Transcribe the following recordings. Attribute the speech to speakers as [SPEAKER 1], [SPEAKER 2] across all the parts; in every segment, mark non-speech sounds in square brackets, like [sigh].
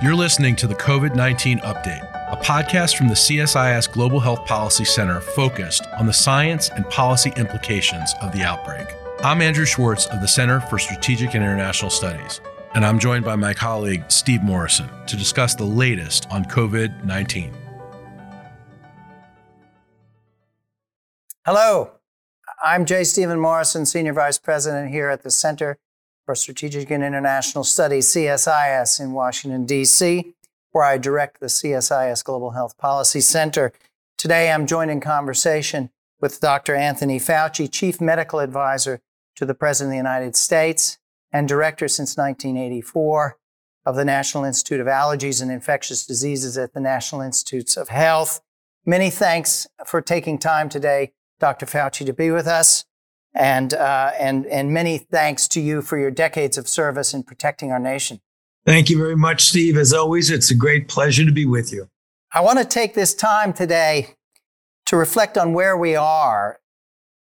[SPEAKER 1] You're listening to the COVID 19 Update, a podcast from the CSIS Global Health Policy Center focused on the science and policy implications of the outbreak. I'm Andrew Schwartz of the Center for Strategic and International Studies, and I'm joined by my colleague Steve Morrison to discuss the latest on COVID 19.
[SPEAKER 2] Hello, I'm J. Stephen Morrison, Senior Vice President here at the Center for Strategic and International Studies, CSIS, in Washington, D.C., where I direct the CSIS Global Health Policy Center. Today, I'm joined in conversation with Dr. Anthony Fauci, Chief Medical Advisor to the President of the United States and Director since 1984 of the National Institute of Allergies and Infectious Diseases at the National Institutes of Health. Many thanks for taking time today, Dr. Fauci, to be with us. And, uh, and, and many thanks to you for your decades of service in protecting our nation.
[SPEAKER 3] Thank you very much, Steve. As always, it's a great pleasure to be with you.
[SPEAKER 2] I want to take this time today to reflect on where we are.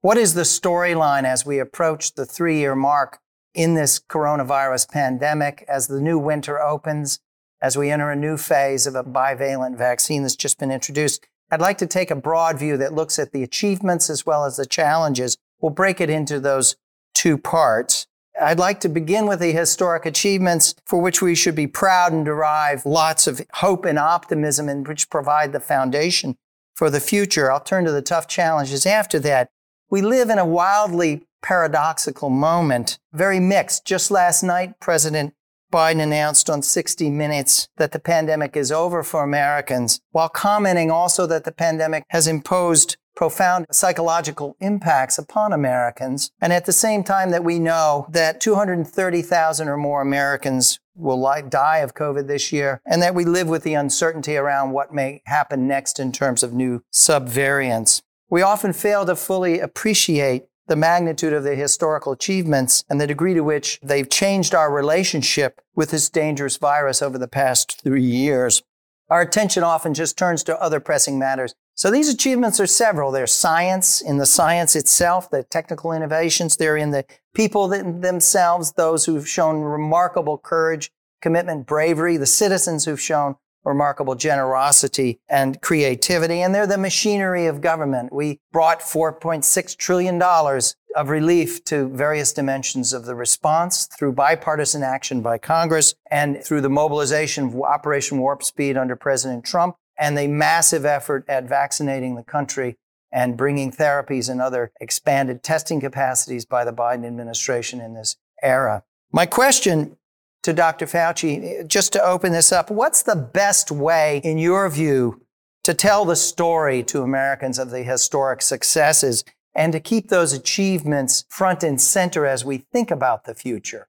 [SPEAKER 2] What is the storyline as we approach the three year mark in this coronavirus pandemic, as the new winter opens, as we enter a new phase of a bivalent vaccine that's just been introduced? I'd like to take a broad view that looks at the achievements as well as the challenges We'll break it into those two parts. I'd like to begin with the historic achievements for which we should be proud and derive lots of hope and optimism and which provide the foundation for the future. I'll turn to the tough challenges after that. We live in a wildly paradoxical moment, very mixed. Just last night, President Biden announced on 60 Minutes that the pandemic is over for Americans, while commenting also that the pandemic has imposed profound psychological impacts upon Americans. And at the same time that we know that 230,000 or more Americans will die of COVID this year, and that we live with the uncertainty around what may happen next in terms of new subvariants. We often fail to fully appreciate the magnitude of the historical achievements and the degree to which they've changed our relationship with this dangerous virus over the past three years. Our attention often just turns to other pressing matters so these achievements are several. There's science in the science itself, the technical innovations. They're in the people themselves, those who've shown remarkable courage, commitment, bravery, the citizens who've shown remarkable generosity and creativity. And they're the machinery of government. We brought $4.6 trillion of relief to various dimensions of the response through bipartisan action by Congress and through the mobilization of Operation Warp Speed under President Trump and the massive effort at vaccinating the country and bringing therapies and other expanded testing capacities by the Biden administration in this era. My question to Dr. Fauci, just to open this up, what's the best way, in your view, to tell the story to Americans of the historic successes and to keep those achievements front and center as we think about the future?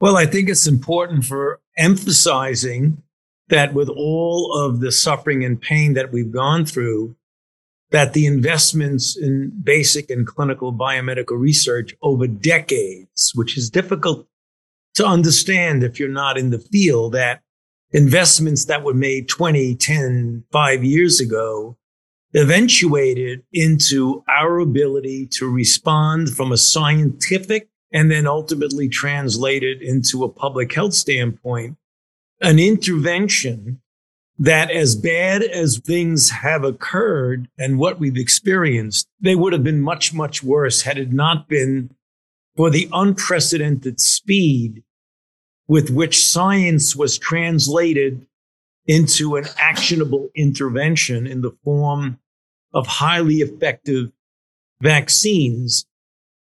[SPEAKER 3] Well, I think it's important for emphasizing that with all of the suffering and pain that we've gone through, that the investments in basic and clinical biomedical research over decades, which is difficult to understand if you're not in the field, that investments that were made 20, 10, five years ago eventuated into our ability to respond from a scientific and then ultimately translated into a public health standpoint an intervention that as bad as things have occurred and what we've experienced, they would have been much, much worse had it not been for the unprecedented speed with which science was translated into an actionable intervention in the form of highly effective vaccines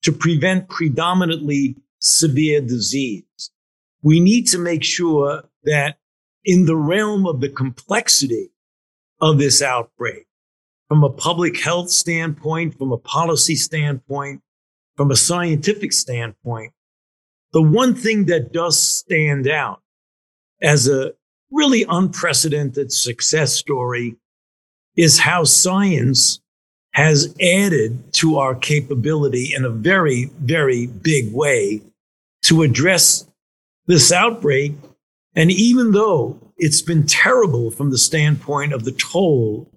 [SPEAKER 3] to prevent predominantly severe disease. We need to make sure that in the realm of the complexity of this outbreak, from a public health standpoint, from a policy standpoint, from a scientific standpoint, the one thing that does stand out as a really unprecedented success story is how science has added to our capability in a very, very big way to address this outbreak and even though it's been terrible from the standpoint of the toll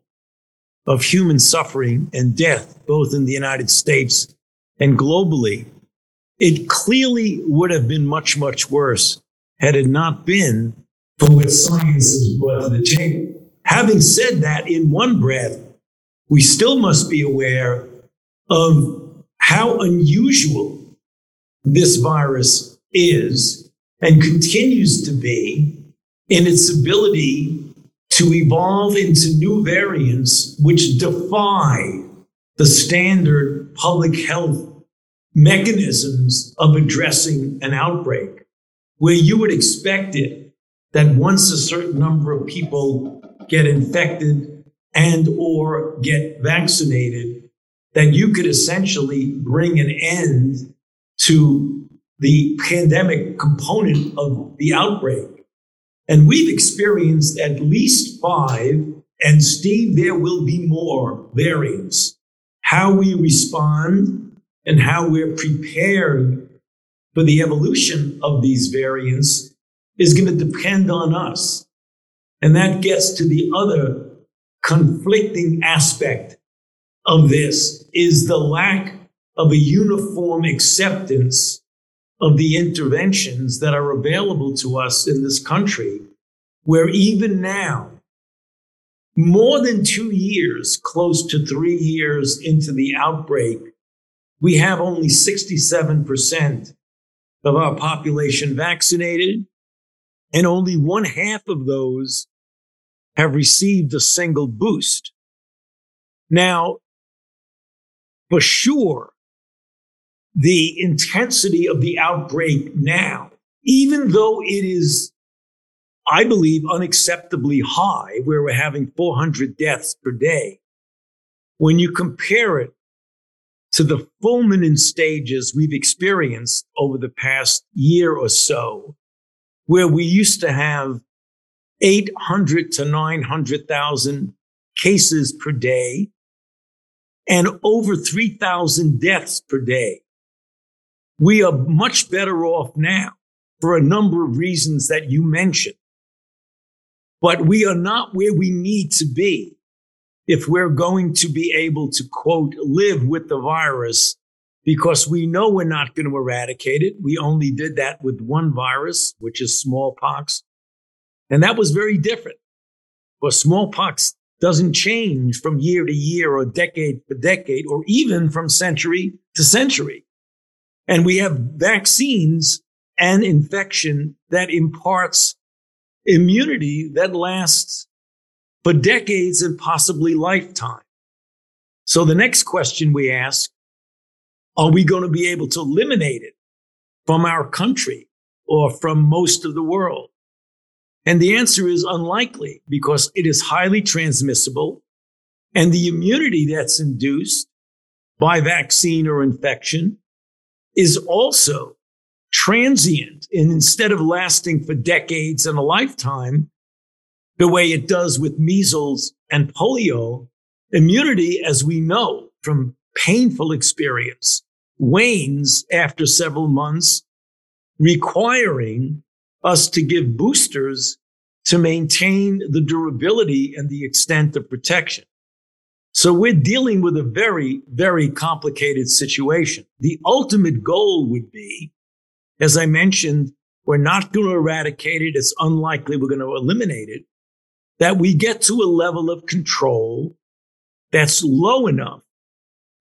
[SPEAKER 3] of human suffering and death, both in the United States and globally, it clearly would have been much, much worse had it not been for what science has brought to the table. Having said that, in one breath, we still must be aware of how unusual this virus is and continues to be in its ability to evolve into new variants which defy the standard public health mechanisms of addressing an outbreak, where you would expect it that once a certain number of people get infected and or get vaccinated, that you could essentially bring an end to the pandemic component of the outbreak. And we've experienced at least five, and Steve, there will be more variants. How we respond and how we're prepared for the evolution of these variants is going to depend on us. And that gets to the other conflicting aspect of this is the lack of a uniform acceptance of the interventions that are available to us in this country, where even now, more than two years, close to three years into the outbreak, we have only 67% of our population vaccinated, and only one half of those have received a single boost. Now, for sure, the intensity of the outbreak now, even though it is, I believe, unacceptably high, where we're having 400 deaths per day, when you compare it to the fulminant stages we've experienced over the past year or so, where we used to have 800 to 900,000 cases per day and over 3,000 deaths per day. We are much better off now for a number of reasons that you mentioned. But we are not where we need to be if we're going to be able to, quote, live with the virus because we know we're not going to eradicate it. We only did that with one virus, which is smallpox. And that was very different. But smallpox doesn't change from year to year or decade to decade or even from century to century. And we have vaccines and infection that imparts immunity that lasts for decades and possibly lifetime. So the next question we ask, are we going to be able to eliminate it from our country or from most of the world? And the answer is unlikely because it is highly transmissible and the immunity that's induced by vaccine or infection is also transient. And instead of lasting for decades and a lifetime, the way it does with measles and polio, immunity, as we know from painful experience, wanes after several months, requiring us to give boosters to maintain the durability and the extent of protection. So we're dealing with a very, very complicated situation. The ultimate goal would be, as I mentioned, we're not going to eradicate it. It's unlikely we're going to eliminate it. That we get to a level of control that's low enough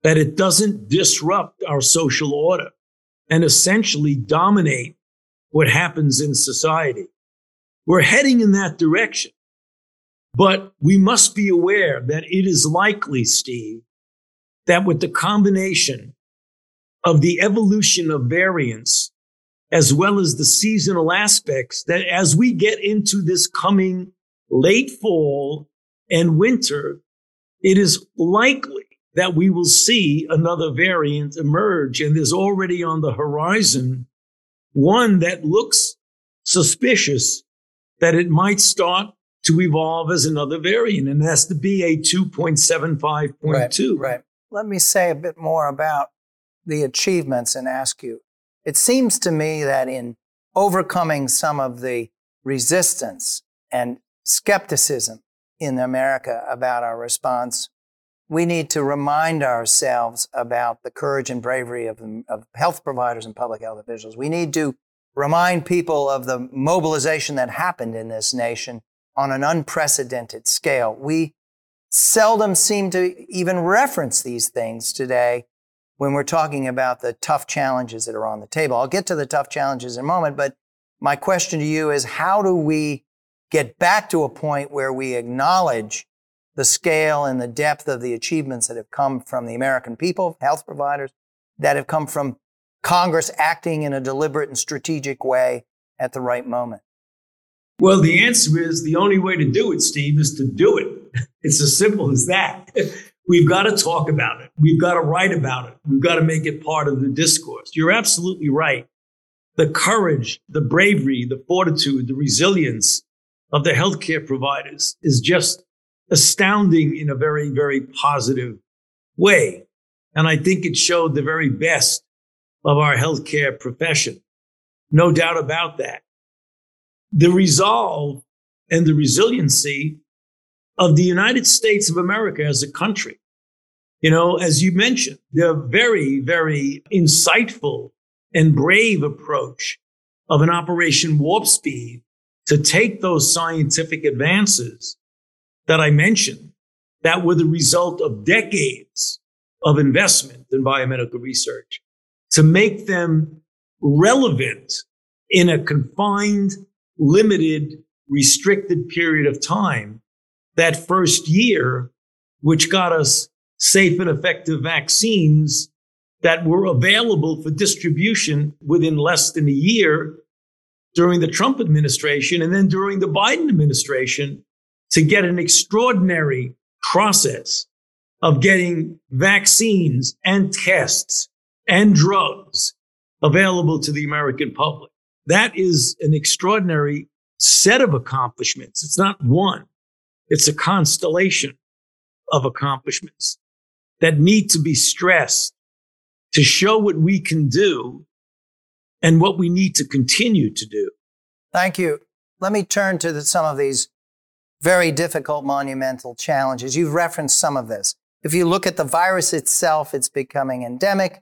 [SPEAKER 3] that it doesn't disrupt our social order and essentially dominate what happens in society. We're heading in that direction. But we must be aware that it is likely, Steve, that with the combination of the evolution of variants as well as the seasonal aspects, that as we get into this coming late fall and winter, it is likely that we will see another variant emerge. And there's already on the horizon one that looks suspicious that it might start to evolve as another variant, and it has to be a 2.75.2.
[SPEAKER 2] Right, right. Let me say a bit more about the achievements and ask you. It seems to me that in overcoming some of the resistance and skepticism in America about our response, we need to remind ourselves about the courage and bravery of, of health providers and public health officials. We need to remind people of the mobilization that happened in this nation on an unprecedented scale. We seldom seem to even reference these things today when we're talking about the tough challenges that are on the table. I'll get to the tough challenges in a moment, but my question to you is how do we get back to a point where we acknowledge the scale and the depth of the achievements that have come from the American people, health providers, that have come from Congress acting in a deliberate and strategic way at the right moment?
[SPEAKER 3] Well, the answer is the only way to do it, Steve, is to do it. [laughs] It's as simple as that. [laughs] We've got to talk about it. We've got to write about it. We've got to make it part of the discourse. You're absolutely right. The courage, the bravery, the fortitude, the resilience of the healthcare providers is just astounding in a very, very positive way. And I think it showed the very best of our healthcare profession. No doubt about that. The resolve and the resiliency of the United States of America as a country. You know, as you mentioned, the very, very insightful and brave approach of an Operation Warp Speed to take those scientific advances that I mentioned that were the result of decades of investment in biomedical research to make them relevant in a confined, limited, restricted period of time. That first year, which got us safe and effective vaccines that were available for distribution within less than a year during the Trump administration and then during the Biden administration to get an extraordinary process of getting vaccines and tests and drugs available to the American public. That is an extraordinary set of accomplishments. It's not one, it's a constellation of accomplishments that need to be stressed to show what we can do and what we need to continue to do.
[SPEAKER 2] Thank you. Let me turn to the, some of these very difficult, monumental challenges. You've referenced some of this. If you look at the virus itself, it's becoming endemic.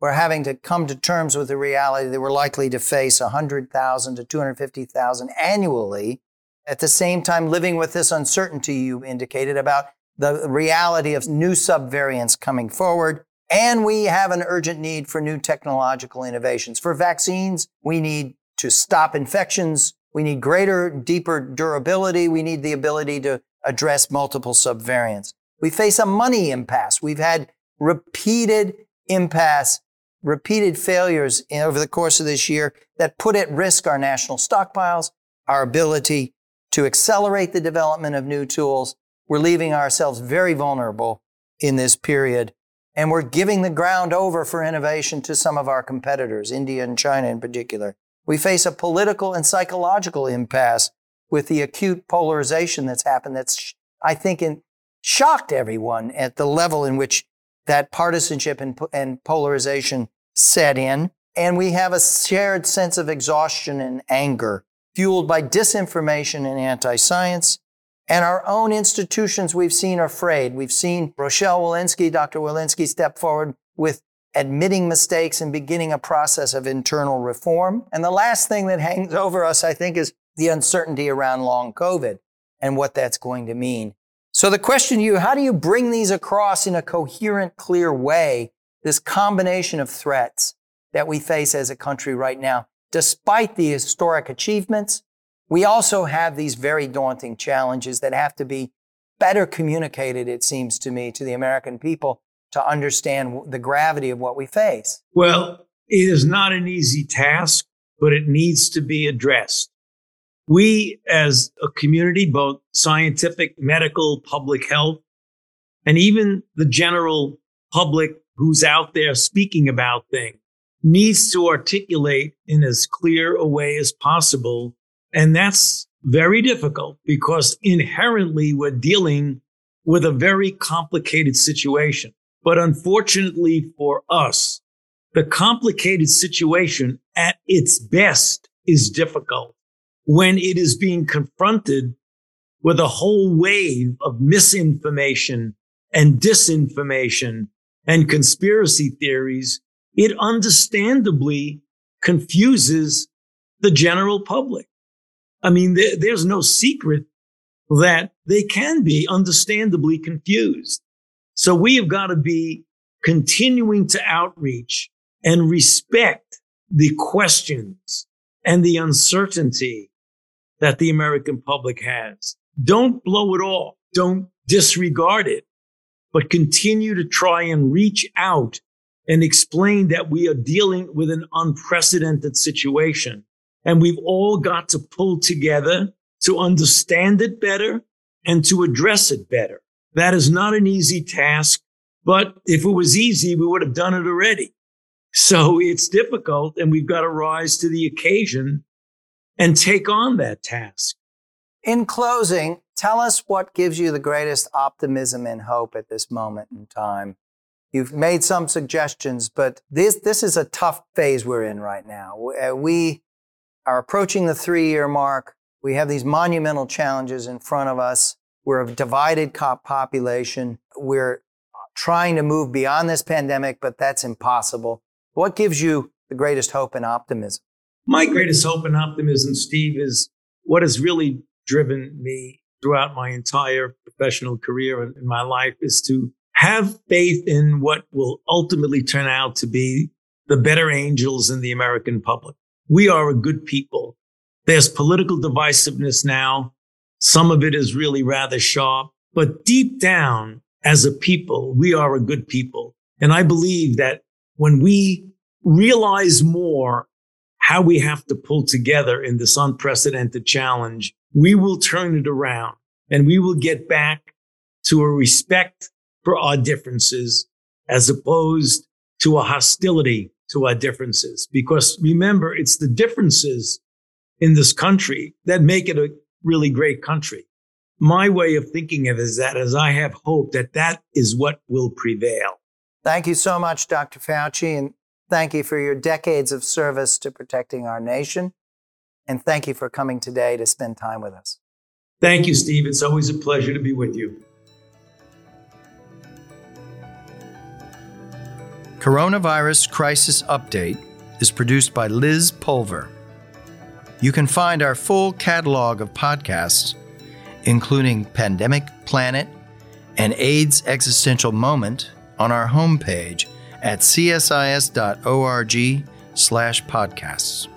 [SPEAKER 2] We're having to come to terms with the reality that we're likely to face 100,000 to 250,000 annually. At the same time, living with this uncertainty you indicated about the reality of new subvariants coming forward. And we have an urgent need for new technological innovations. For vaccines, we need to stop infections. We need greater, deeper durability. We need the ability to address multiple subvariants. We face a money impasse. We've had repeated impasse, repeated failures over the course of this year that put at risk our national stockpiles, our ability to accelerate the development of new tools. We're leaving ourselves very vulnerable in this period and we're giving the ground over for innovation to some of our competitors, India and China in particular. We face a political and psychological impasse with the acute polarization that's happened that's, I think, in, shocked everyone at the level in which that partisanship and, and polarization set in. And we have a shared sense of exhaustion and anger fueled by disinformation and anti science and our own institutions we've seen are frayed. We've seen Rochelle Walensky, Dr. Walensky step forward with admitting mistakes and beginning a process of internal reform. And the last thing that hangs over us, I think, is the uncertainty around long COVID and what that's going to mean. So the question to you, how do you bring these across in a coherent, clear way, this combination of threats that we face as a country right now, despite the historic achievements we also have these very daunting challenges that have to be better communicated, it seems to me, to the American people to understand the gravity of what we face.
[SPEAKER 3] Well, it is not an easy task, but it needs to be addressed. We, as a community, both scientific, medical, public health, and even the general public who's out there speaking about things, needs to articulate in as clear a way as possible and that's very difficult because inherently we're dealing with a very complicated situation. But unfortunately for us, the complicated situation at its best is difficult when it is being confronted with a whole wave of misinformation and disinformation and conspiracy theories. It understandably confuses the general public. I mean, there, there's no secret that they can be understandably confused. So we have got to be continuing to outreach and respect the questions and the uncertainty that the American public has. Don't blow it off. Don't disregard it, but continue to try and reach out and explain that we are dealing with an unprecedented situation. And we've all got to pull together to understand it better and to address it better. That is not an easy task, but if it was easy, we would have done it already. So it's difficult and we've got to rise to the occasion and take on that task.
[SPEAKER 2] In closing, tell us what gives you the greatest optimism and hope at this moment in time. You've made some suggestions, but this, this is a tough phase we're in right now. We uh, are approaching the three year mark. We have these monumental challenges in front of us. We're a divided population. We're trying to move beyond this pandemic, but that's impossible. What gives you the greatest hope and optimism?
[SPEAKER 3] My greatest hope and optimism, Steve, is what has really driven me throughout my entire professional career and in my life is to have faith in what will ultimately turn out to be the better angels in the American public. We are a good people. There's political divisiveness now. Some of it is really rather sharp, but deep down as a people, we are a good people. And I believe that when we realize more how we have to pull together in this unprecedented challenge, we will turn it around and we will get back to a respect for our differences as opposed to a hostility to our differences. Because remember, it's the differences in this country that make it a really great country. My way of thinking of it is that as I have hope that that is what will prevail.
[SPEAKER 2] Thank you so much, Dr. Fauci. And thank you for your decades of service to protecting our nation. And thank you for coming today to spend time with us.
[SPEAKER 3] Thank you, Steve. It's always a pleasure to be with you.
[SPEAKER 2] Coronavirus Crisis Update is produced by Liz Pulver. You can find our full catalog of podcasts, including Pandemic Planet and AIDS Existential Moment, on our homepage at csis.org/podcasts.